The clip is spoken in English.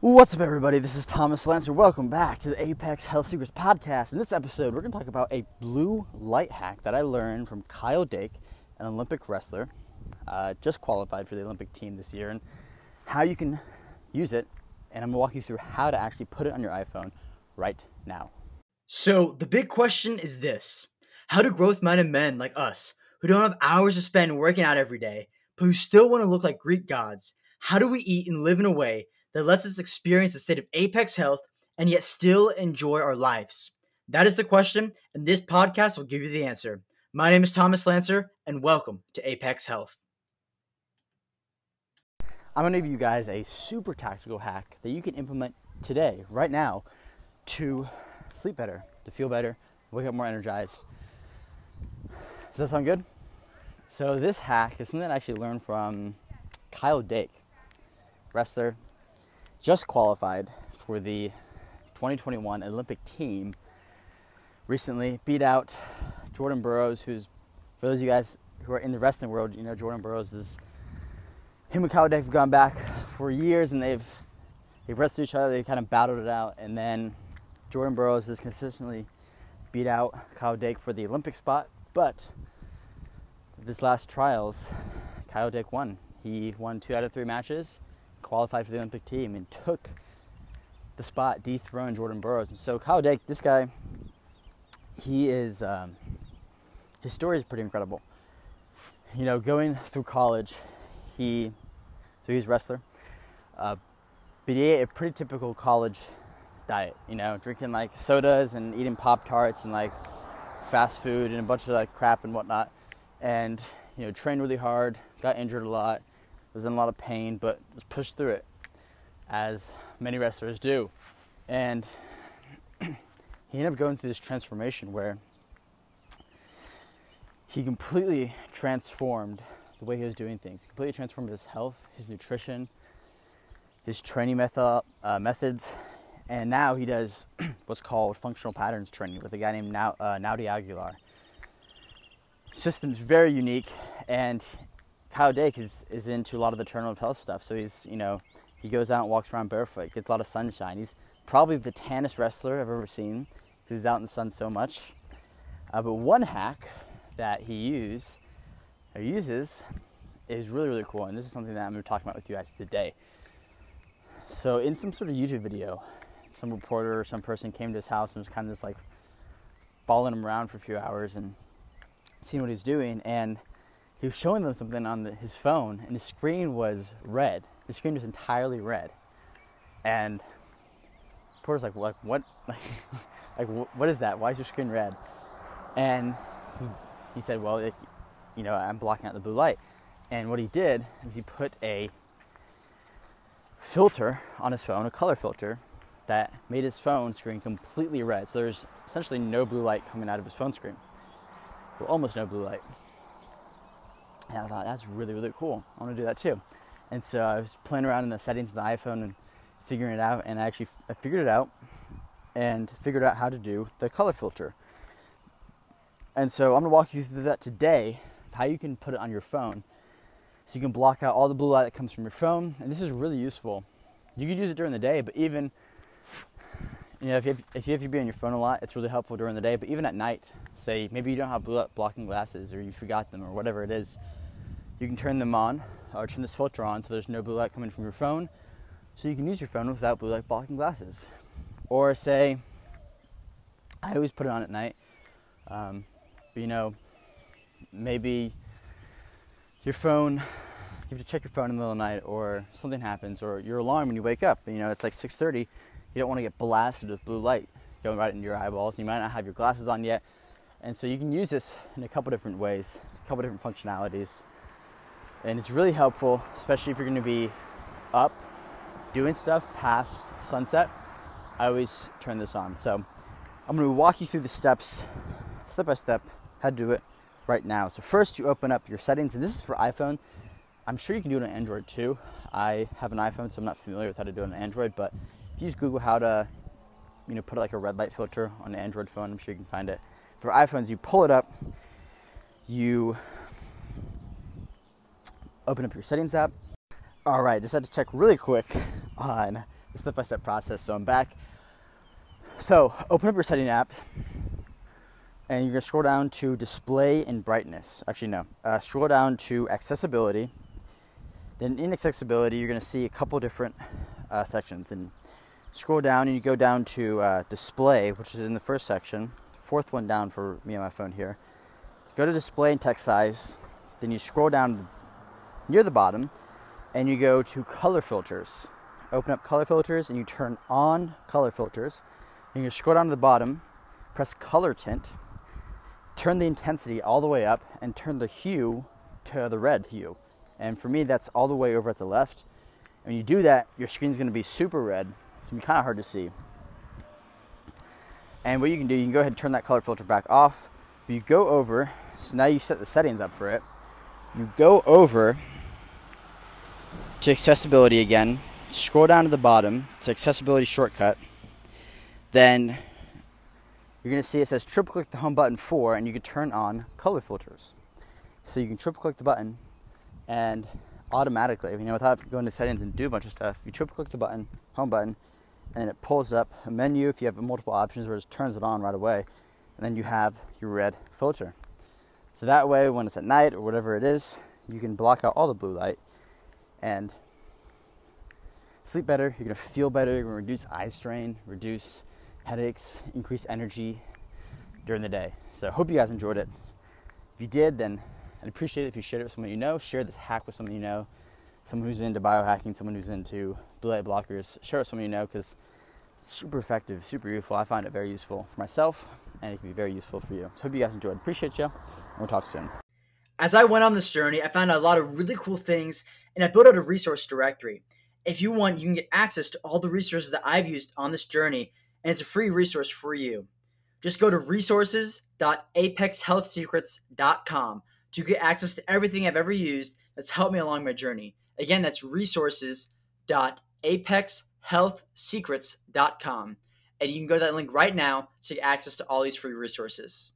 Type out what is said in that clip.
What's up, everybody? This is Thomas Lancer. Welcome back to the Apex Health Secrets Podcast. In this episode, we're going to talk about a blue light hack that I learned from Kyle Dake, an Olympic wrestler, uh, just qualified for the Olympic team this year, and how you can use it. And I'm going to walk you through how to actually put it on your iPhone right now. So, the big question is this How do growth minded men like us, who don't have hours to spend working out every day, but who still want to look like Greek gods, how do we eat and live in a way that lets us experience a state of apex health and yet still enjoy our lives? That is the question, and this podcast will give you the answer. My name is Thomas Lancer, and welcome to Apex Health. I'm going to give you guys a super tactical hack that you can implement today, right now, to sleep better, to feel better, wake up more energized. Does that sound good? So, this hack is something I actually learned from Kyle Dake, wrestler, just qualified for the 2021 Olympic team. Recently beat out Jordan Burroughs, who's, for those of you guys who are in the wrestling world, you know Jordan Burroughs is, him and Kyle Dake have gone back for years and they've, they've wrestled each other, they kind of battled it out, and then Jordan Burroughs has consistently beat out Kyle Dake for the Olympic spot, but this last trials, Kyle Dake won. He won two out of three matches qualified for the Olympic team and took the spot, dethroned Jordan Burroughs. And so Kyle Dake, this guy, he is, um, his story is pretty incredible. You know, going through college, he, so he's a wrestler, uh, but he ate a pretty typical college diet, you know, drinking like sodas and eating Pop Tarts and like fast food and a bunch of like crap and whatnot. And, you know, trained really hard, got injured a lot, was in a lot of pain, but just pushed through it, as many wrestlers do. And he ended up going through this transformation where he completely transformed the way he was doing things. Completely transformed his health, his nutrition, his training method, uh, methods, and now he does what's called functional patterns training with a guy named now, uh, Naudi Aguilar. System's very unique, and Kyle Dake is, is into a lot of the Eternal of Health stuff. So he's, you know, he goes out and walks around barefoot, gets a lot of sunshine. He's probably the tannest wrestler I've ever seen because he's out in the sun so much. Uh, but one hack that he or uses is really, really cool. And this is something that I'm going to be talking about with you guys today. So, in some sort of YouTube video, some reporter or some person came to his house and was kind of just like following him around for a few hours and seeing what he's doing. And he was showing them something on the, his phone, and his screen was red. The screen was entirely red, and Porter's like, "What? What? Like, like what is that? Why is your screen red?" And he, he said, "Well, it, you know, I'm blocking out the blue light." And what he did is he put a filter on his phone, a color filter, that made his phone screen completely red. So there's essentially no blue light coming out of his phone screen. Well, almost no blue light. And I thought that's really really cool. I want to do that too. And so I was playing around in the settings of the iPhone and figuring it out, and I actually I figured it out and figured out how to do the color filter. And so I'm gonna walk you through that today, how you can put it on your phone, so you can block out all the blue light that comes from your phone. And this is really useful. You can use it during the day, but even you know, if you, have, if you have to be on your phone a lot, it's really helpful during the day. But even at night, say maybe you don't have blue blocking glasses or you forgot them or whatever it is, you can turn them on or turn this filter on so there's no blue light coming from your phone. So you can use your phone without blue light blocking glasses. Or say, I always put it on at night. Um, but you know, maybe your phone, you have to check your phone in the middle of the night, or something happens, or your alarm when you wake up. You know, it's like 6:30 you don't want to get blasted with blue light going right into your eyeballs. You might not have your glasses on yet. And so you can use this in a couple different ways, a couple different functionalities. And it's really helpful, especially if you're going to be up doing stuff past sunset. I always turn this on. So I'm going to walk you through the steps, step by step, how to do it right now. So first you open up your settings, and this is for iPhone. I'm sure you can do it on Android too. I have an iPhone, so I'm not familiar with how to do it on Android, but if you just Google how to, you know, put like a red light filter on an Android phone, I'm sure you can find it. For iPhones, you pull it up, you open up your settings app. All right, just had to check really quick on the step by step process. So I'm back. So open up your setting app and you're gonna scroll down to display and brightness. Actually, no, uh, scroll down to accessibility. Then in accessibility, you're gonna see a couple different uh, sections. And scroll down and you go down to uh, display, which is in the first section, fourth one down for me on my phone here. Go to display and text size. Then you scroll down near the bottom and you go to color filters. Open up color filters and you turn on color filters. And you scroll down to the bottom, press color tint, turn the intensity all the way up, and turn the hue to the red hue. And for me, that's all the way over at the left. And when you do that, your screen's gonna be super red. It's gonna be kind of hard to see. And what you can do, you can go ahead and turn that color filter back off. You go over, so now you set the settings up for it. You go over to accessibility again, scroll down to the bottom to accessibility shortcut. Then you're going to see it says triple click the home button for, and you can turn on color filters. So you can triple click the button and automatically, you know, without going to settings and do a bunch of stuff, you triple click the button, home button, and then it pulls up a menu if you have multiple options or just turns it on right away. And then you have your red filter. So that way, when it's at night or whatever it is, you can block out all the blue light and sleep better. You're gonna feel better. You're gonna reduce eye strain, reduce headaches, increase energy during the day. So I hope you guys enjoyed it. If you did, then I'd appreciate it if you shared it with someone you know. Share this hack with someone you know, someone who's into biohacking, someone who's into blue light blockers. Share it with someone you know because it's super effective, super useful. I find it very useful for myself, and it can be very useful for you. So hope you guys enjoyed. Appreciate you, and we'll talk soon. As I went on this journey, I found a lot of really cool things, and I built out a resource directory. If you want, you can get access to all the resources that I've used on this journey, and it's a free resource for you. Just go to resources.apexhealthsecrets.com to get access to everything I've ever used that's helped me along my journey. Again, that's resources.apexhealthsecrets.com. And you can go to that link right now to get access to all these free resources.